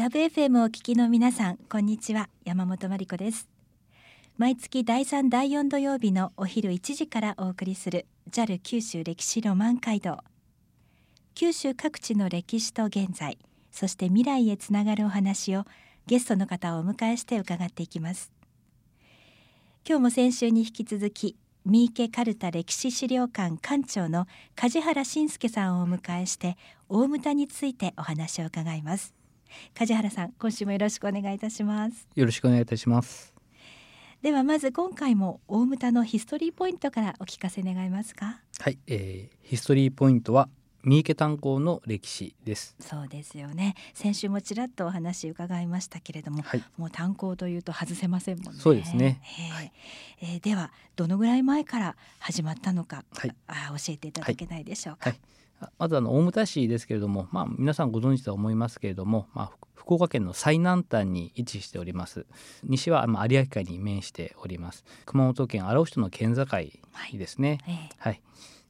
ラブ FM をお聞きの皆さんこんにちは。山本真理子です。毎月第3第4土曜日のお昼1時からお送りする JAL 九州歴史ロマン街道。九州各地の歴史と現在そして未来へつながるお話をゲストの方をお迎えして伺っていきます。今日も先週に引き続き三池カルタ歴史資料館館長の梶原信介さんをお迎えして大牟田についてお話を伺います。梶原さん今週もよろしくお願いいたします。よろしくお願いいたします。ではまず今回も大牟田のヒストリーポイントからお聞かせ願いますか？はい、えー、ヒストリーポイントは三池炭鉱の歴史です。そうですよね。先週もちらっとお話伺いましたけれども、はい、もう炭鉱というと外せませんもんね。そうですね、えー、はい、えー、ではどのぐらい前から始まったのか、はい、あ教えていただけないでしょうか、はいまずあの大牟田市ですけれども、まあ、皆さんご存知とは思いますけれども、まあ、福岡県の最南端に位置しております。西は有明海に面しております。熊本県荒尾市との県境ですね、はい、はい。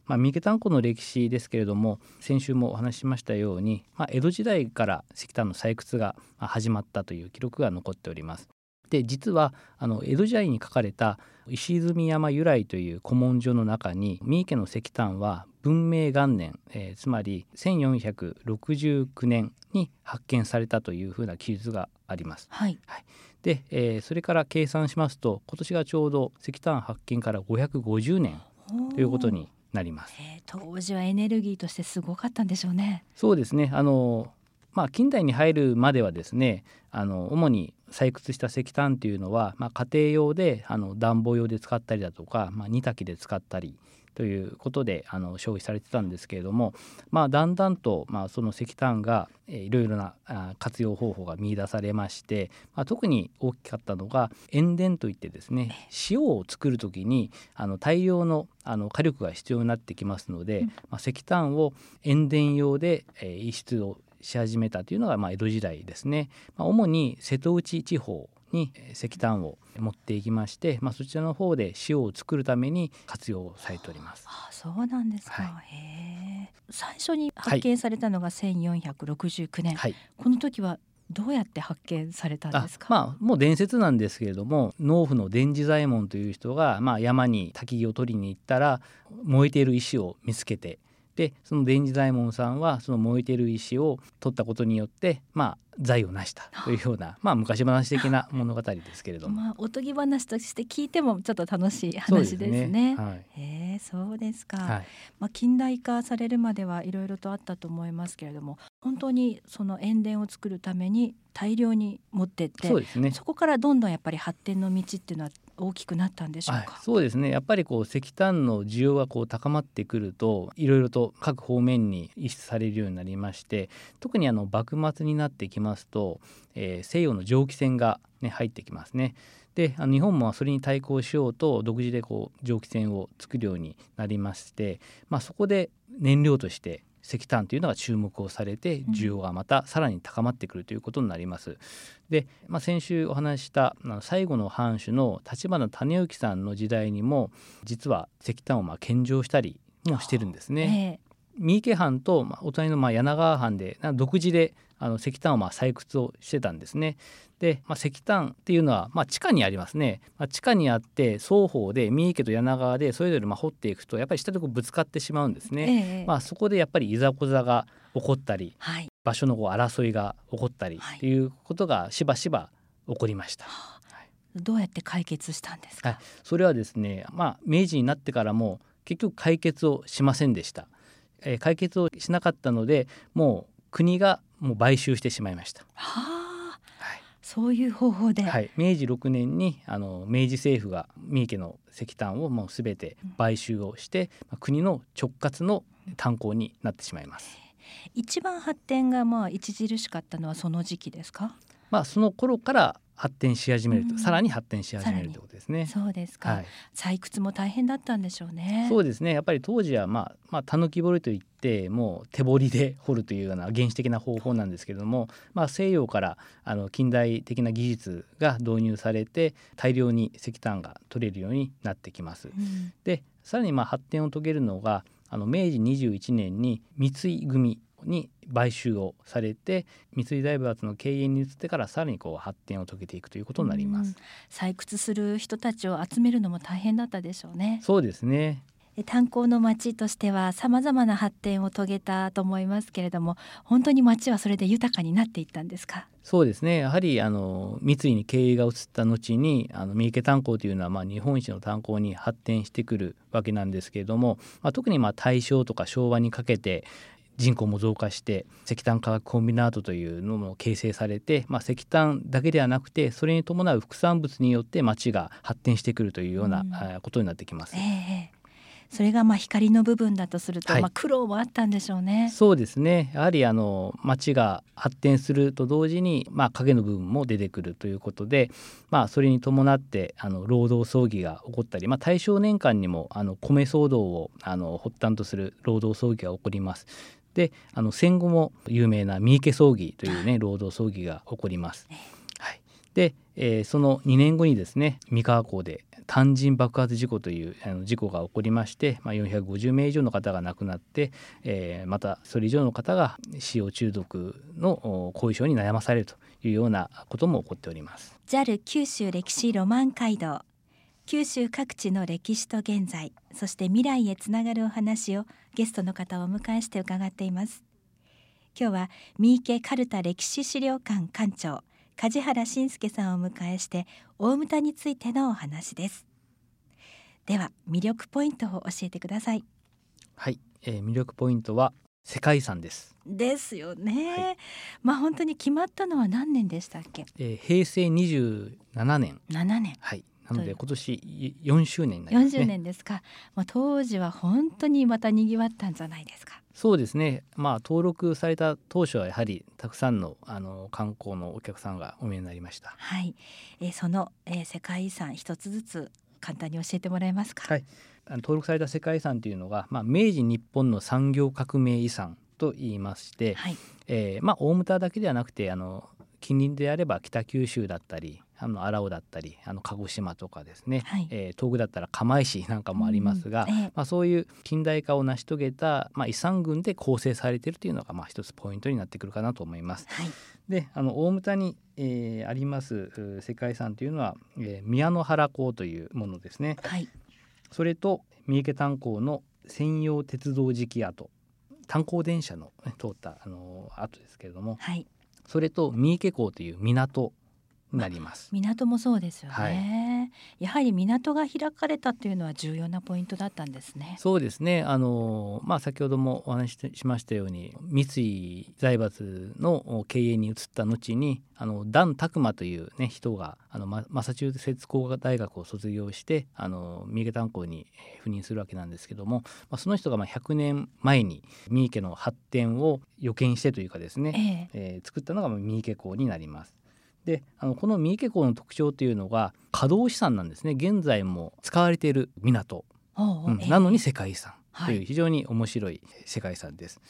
まあ、三池炭鉱の歴史ですけれども先週もお話ししましたように、まあ、江戸時代から石炭の採掘が始まったという記録が残っております。で実はあの江戸時代に書かれた石積山由来という古文書の中に三池の石炭は文明元年、えー、つまり1469年に発見されたというふうな記述があります。はい、はい、で、えー、それから計算しますと今年がちょうど石炭発見から550年ということになります、えー、当時はエネルギーとしてすごかったんでしょうね。そうですね。あのまあ、近代に入るまではですねあの主に採掘した石炭というのは、まあ、家庭用であの暖房用で使ったりだとか、まあ、煮炊きで使ったりということであの消費されてたんですけれども、まあ、だんだんと、まあ、その石炭が、えー、いろいろなあ活用方法が見出されまして、まあ、特に大きかったのが塩田といってですね塩を作る時にあの大量のあの火力が必要になってきますので、うん、まあ、石炭を塩田用で、えー、輸出をし始めたというのが、まあ、江戸時代ですね。まあ、主に瀬戸内地方に石炭を持っていきまして、まあ、そちらの方で塩を作るために活用されております。あそうなんですか、はい、最初に発見されたのが1469年、はい、この時はどうやって発見されたんですか？まあもう伝説なんですけれども農夫の伝次左衛門という人が、まあ、山に焚き木を取りに行ったら燃えている石を見つけてでその伝次左衛門さんはその燃えてる石を取ったことによってまあ財を成したというような、まあ、昔話的な物語ですけれども、まあ、おとぎ話として聞いてもちょっと楽しい話ですね。すね。はい、へえそうですか、はい、まあ、近代化されるまではいろいろとあったと思いますけれども本当にその塩田を作るために大量に持ってってそうです、ね、そこからどんどんやっぱり発展の道っていうのは大きくなったんでしょうか、はい、そうですね。やっぱりこう石炭の需要がこう高まってくるといろいろと各方面に輸出されるようになりまして特にあの幕末になってきますと、えー、西洋の蒸気船が、ね、入ってきますね。であの日本もそれに対抗しようと独自でこう蒸気船を作るようになりまして、まあ、そこで燃料として石炭というのが注目をされて需要がまたさらに高まってくるということになります。で、まあ、先週お話しした最後の藩主の立花種之さんの時代にも実は石炭をまあ献上したりもしてるんですね。三池藩と、まあ、お隣のまあ柳川藩で独自であの石炭をまあ採掘をしてたんですね。で、まあ、石炭っていうのは、まあ、地下にありますね、まあ、地下にあって双方で三池と柳川でそれぞれまあ掘っていくとやっぱり下でこうぶつかってしまうんですね。えまあ、そこでやっぱりいざこざが起こったり、はい、場所のこう争いが起こったりっていうことがしばしば起こりました。はい、どうやって解決したんですか、はい、それはですね、まあ、明治になってからも結局解決をしませんでした。えー、解決をしなかったのでもう国がもう買収してしまいました。はあそういう方法で、はい、明治6年にあの明治政府が三池の石炭をもうすべて買収をして、うん、国の直轄の炭鉱になってしまいます。一番発展がまあ著しかったのはその時期ですか？まあその頃から発展し始めると、うん、さらに発展し始めるということですね。そうですか、はい、採掘も大変だったんでしょうね。そうですね。やっぱり当時はまあまあたぬき掘りといってもう手掘りで掘るというような原始的な方法なんですけれども、まあ西洋からあの近代的な技術が導入されて大量に石炭が取れるようになってきます。うん、でさらにまあ発展を遂げるのがあの明治21年に三井組に買収をされて三井財閥の経営に移ってからさらにこう発展を遂げていくということになります。採掘する人たちを集めるのも大変だったでしょうね。そうですね。炭鉱の町としてはさまざまな発展を遂げたと思いますけれども本当に町はそれで豊かになっていったんですか？そうですね。やはりあの三井に経営が移った後にあの三池炭鉱というのはまあ日本一の炭鉱に発展してくるわけなんですけれども、まあ、特にまあ大正とか昭和にかけて人口も増加して石炭化学コンビナートというのも形成されて、まあ、石炭だけではなくてそれに伴う副産物によって町が発展してくるというような、うん、ことになってきます。えーそれがまあ光の部分だとすると、はい、まあ苦労もあったんでしょうね。そうですね。やはりあの町が発展すると同時にまあ影の部分も出てくるということで、まあそれに伴ってあの労働争議が起こったり、まあ大正年間にもあの米騒動をあの発端とする労働争議が起こります。で、あの戦後も有名な三池葬儀というね労働争議が起こります。はい。で、えー、その2年後にですね三河港で単人爆発事故というあの事故が起こりまして、まあ、450名以上の方が亡くなって、えー、またそれ以上の方が使用中毒の後遺症に悩まされるというようなことも起こっております JAL 九州歴史ロマン街道九州各地の歴史と現在そして未来へつながるお話をゲストの方をお迎えして伺っています。今日は三池カルタ歴史資料館館長梶原信介さんをお迎えして大牟田についてのお話です。では魅力ポイントを教えてください。はい、えー、魅力ポイントは世界遺産です。ですよね、はい、まあ本当に決まったのは何年でしたっけ、えー、平成27年。7年。はいなので今年4周年になりますね。4周年ですか。まあ当時は本当にまた賑わったんじゃないですか。そうですね。まあ登録された当初はやはりたくさんのあの観光のお客さんがお見えになりました。はい。えー、その、えー、世界遺産一つずつ簡単に教えてもらえますか？はい。登録された世界遺産というのが、まあ明治日本の産業革命遺産と言いまして、はい、えー、まあ大牟田だけではなくてあの近隣であれば北九州だったりあの荒尾だったりあの鹿児島とかですね、はい、えー、東北だったら釜石なんかもありますが、うんえー、まあ、そういう近代化を成し遂げた、まあ、遺産群で構成されているというのが、まあ、一つポイントになってくるかなと思います。はい、であの大牟田に、えー、あります世界遺産というのは、えー、宮の原港というものですね。はい、それと三池炭鉱の専用鉄道磁気跡炭鉱電車の、ね、通ったあの跡ですけれども、はい、それと三池港という港なります。港もそうですよね、はい、やはり港が開かれたというのは重要なポイントだったんですね。そうですね。あのまあ先ほどもお話ししましたように三井財閥の経営に移った後にあのダン・タクマというね人があのママサチューセッツ工科大学を卒業してあの三池炭鉱に赴任するわけなんですけども、まあ、その人がまあ100年前に三池の発展を予見してというかですね、えええー、作ったのが三池港になります。であのこの三池港の特徴というのが稼働資産なんですね。現在も使われている港、うん、なのに世界遺産。という非常に面白い世界遺産です。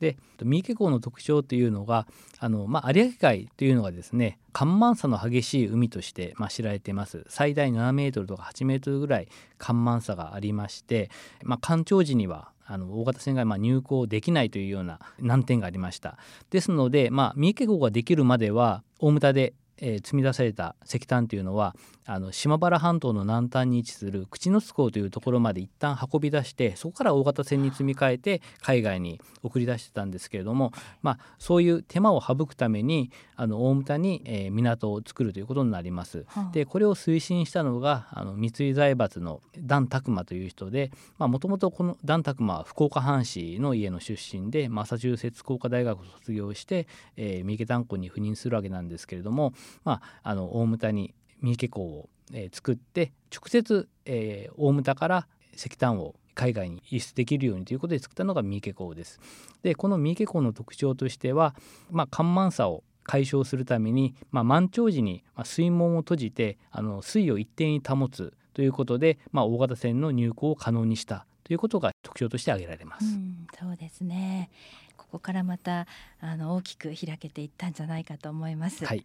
で三池港の特徴というのがあの、まあ、有明海というのがですね干満差の激しい海として、まあ、知られています。最大7メートルとか8メートルぐらい干満差がありまして、まあ、干潮時にはあの大型船がま入港できないというような難点がありました。ですので、まあ、三池港ができるまでは大牟田でえー、積み出された石炭というのはあの島原半島の南端に位置する口之津港というところまで一旦運び出してそこから大型船に積み替えて海外に送り出してたんですけれども、まあ、そういう手間を省くためにあの大牟田に、えー、港を作るということになります。はあ、でこれを推進したのがあの三井財閥のダン・タクマという人でもともとこのダン・タクマは福岡藩士の家の出身でマサチューセッツ工科大学を卒業して、えー、三池炭鉱に赴任するわけなんですけれども、まあ、あの大牟田に三池港を、えー、作って直接、えー、大牟田から石炭を海外に輸出できるようにということで作ったのが三池港です。でこの三池港の特徴としては、まあ、干満差を解消するために、まあ、満潮時に水門を閉じてあの水を一定に保つということで、まあ、大型船の入港を可能にしたということが特徴として挙げられます。うん、そうですねここからまたあの大きく開けていったんじゃないかと思います。はい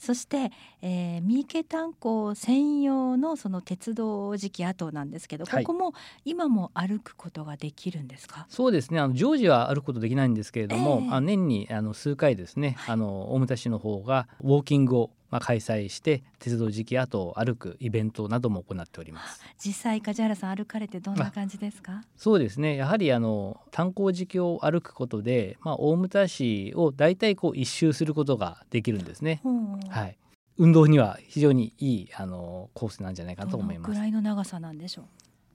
そして、えー、三池炭鉱専用のその鉄道時期跡なんですけど、ここも今も歩くことができるんですか？そうですね。あの常時は歩くことできないんですけれども、えー、あ年にあの数回ですね、はい、あの大牟田市の方がウォーキングをまあ、開催して鉄道時期跡を歩くイベントなども行っております。実際梶原さん歩かれてどんな感じですか？そうですね。やはりあの炭鉱時期を歩くことで、まあ、大牟田市を大体こう一周することができるんですね、はい、運動には非常にいいあのコースなんじゃないかと思います。どのくらいの長さなんでしょう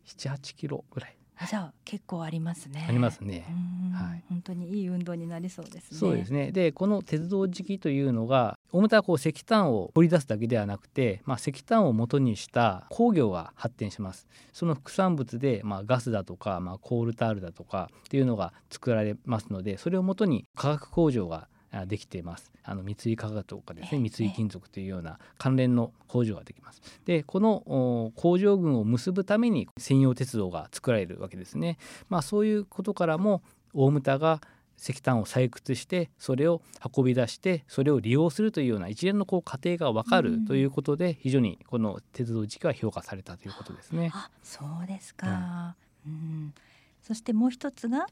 ？78キロぐらいじゃあ結構ありますね。ありますね。はい、本当にいい運動になりそうですね。そうですね。で、この鉄道時期というのが、大牟はこう石炭を掘り出すだけではなくて、まあ石炭を元にした工業が発展します。その副産物で、まあガスだとか、まあコールタールだとかっていうのが作られますので、それをもとに化学工場ができています。あの三井化学とかですね、三井金属というような関連の工場ができます。で、この工場群を結ぶために専用鉄道が作られるわけですね。まあそういうことからも大牟田が石炭を採掘してそれを運び出してそれを利用するというような一連のこう過程が分かるということで、非常にこの鉄道時期は評価されたということですね。あそうですか、うん、うん、そしてもう一つが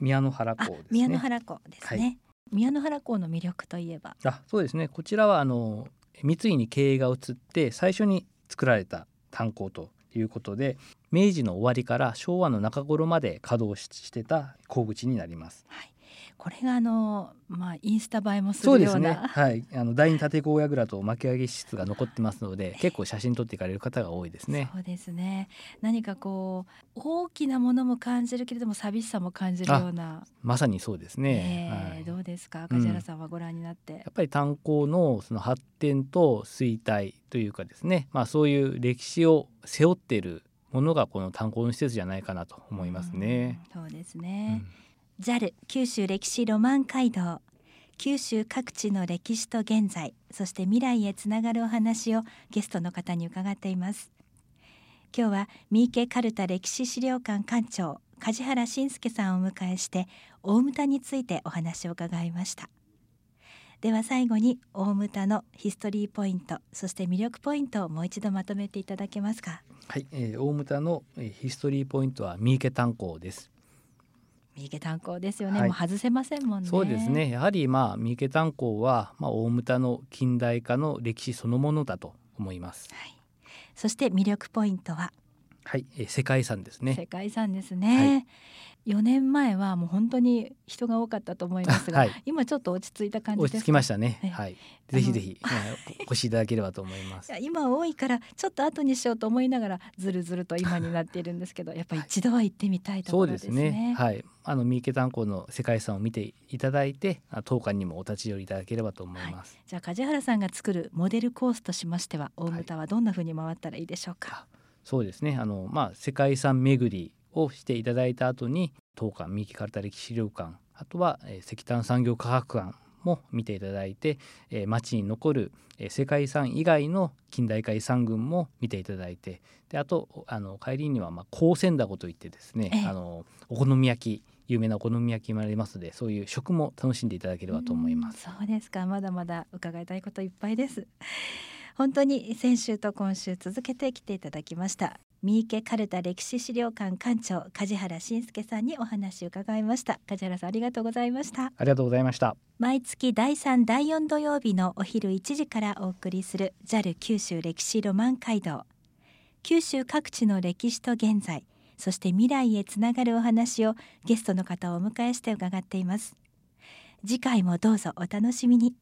宮野原港ですね。宮野原港ですね。はい宮野原港の魅力といえば。あそうですね。こちらはあの三井に経営が移って最初に作られた炭鉱ということで明治の終わりから昭和の中頃まで稼働してた鉱口になります。はいこれがあのまあインスタ映えもするような。そうですね。はい。あの第二立郷櫓と巻き上げ室が残ってますので 結構写真撮っていかれる方が多いですね。そうですね。何かこう大きなものも感じるけれども寂しさも感じるような。まさにそうですね、えー、はい、どうですか？梶原さんはご覧になって、うん、やっぱり炭鉱のその発展と衰退というかですね。まあそういう歴史を背負っているものがこの炭鉱の施設じゃないかなと思いますね。うそうですね、うん JAL 九州歴史ロマン街道。九州各地の歴史と現在そして未来へつながるお話をゲストの方に伺っています。今日は三池カルタ歴史資料館館長梶原信介さんをお迎えして大牟田についてお話を伺いました。では最後に大牟田のヒストリーポイントそして魅力ポイントをもう一度まとめていただけますか。はい、えー、大牟田のヒストリーポイントは三池炭鉱です。三池炭鉱ですよね、はい、もう外せませんもんね。そうですね。やはりまあ三池炭鉱はまあ大牟田の近代化の歴史そのものだと思います、はい、そして魅力ポイントははい、え世界遺産ですね。世界遺産ですね、4年前はもう本当に人が多かったと思いますが、はい、今ちょっと落ち着いた感じ落ち着きましたね、はい、ぜひぜひ お越しいただければと思います。今多いからちょっと後にしようと思いながらずるずると今になっているんですけどやっぱり一度は行ってみたいところですね、そうですね。はい。あの三池炭鉱の世界遺産を見ていただいて当館にもお立ち寄りいただければと思います、じゃあ梶原さんが作るモデルコースとしましては大牟田はどんなふうに回ったらいいでしょうか、そうですね。あのまあ世界遺産巡りをしていただいた後に当館三木かるた歴史資料館あとは、えー、石炭産業科学館も見ていただいて、えー、町に残る、えー、世界遺産以外の近代化遺産群も見ていただいてであとあの帰りには、まあ、高専だこといってですね、あのお好み焼き有名なお好み焼きもありますのでそういう食も楽しんでいただければと思います。そうですか。まだまだ伺いたいこといっぱいです本当に先週と今週続けてきていただきました。三池カルタ歴史資料館館長梶原信介さんにお話を伺いました。梶原さんありがとうございました。ありがとうございました。毎月第3第4土曜日のお昼1時からお送りする JAL 九州歴史ロマン街道。九州各地の歴史と現在そして未来へつながるお話をゲストの方をお迎えして伺っています。次回もどうぞお楽しみに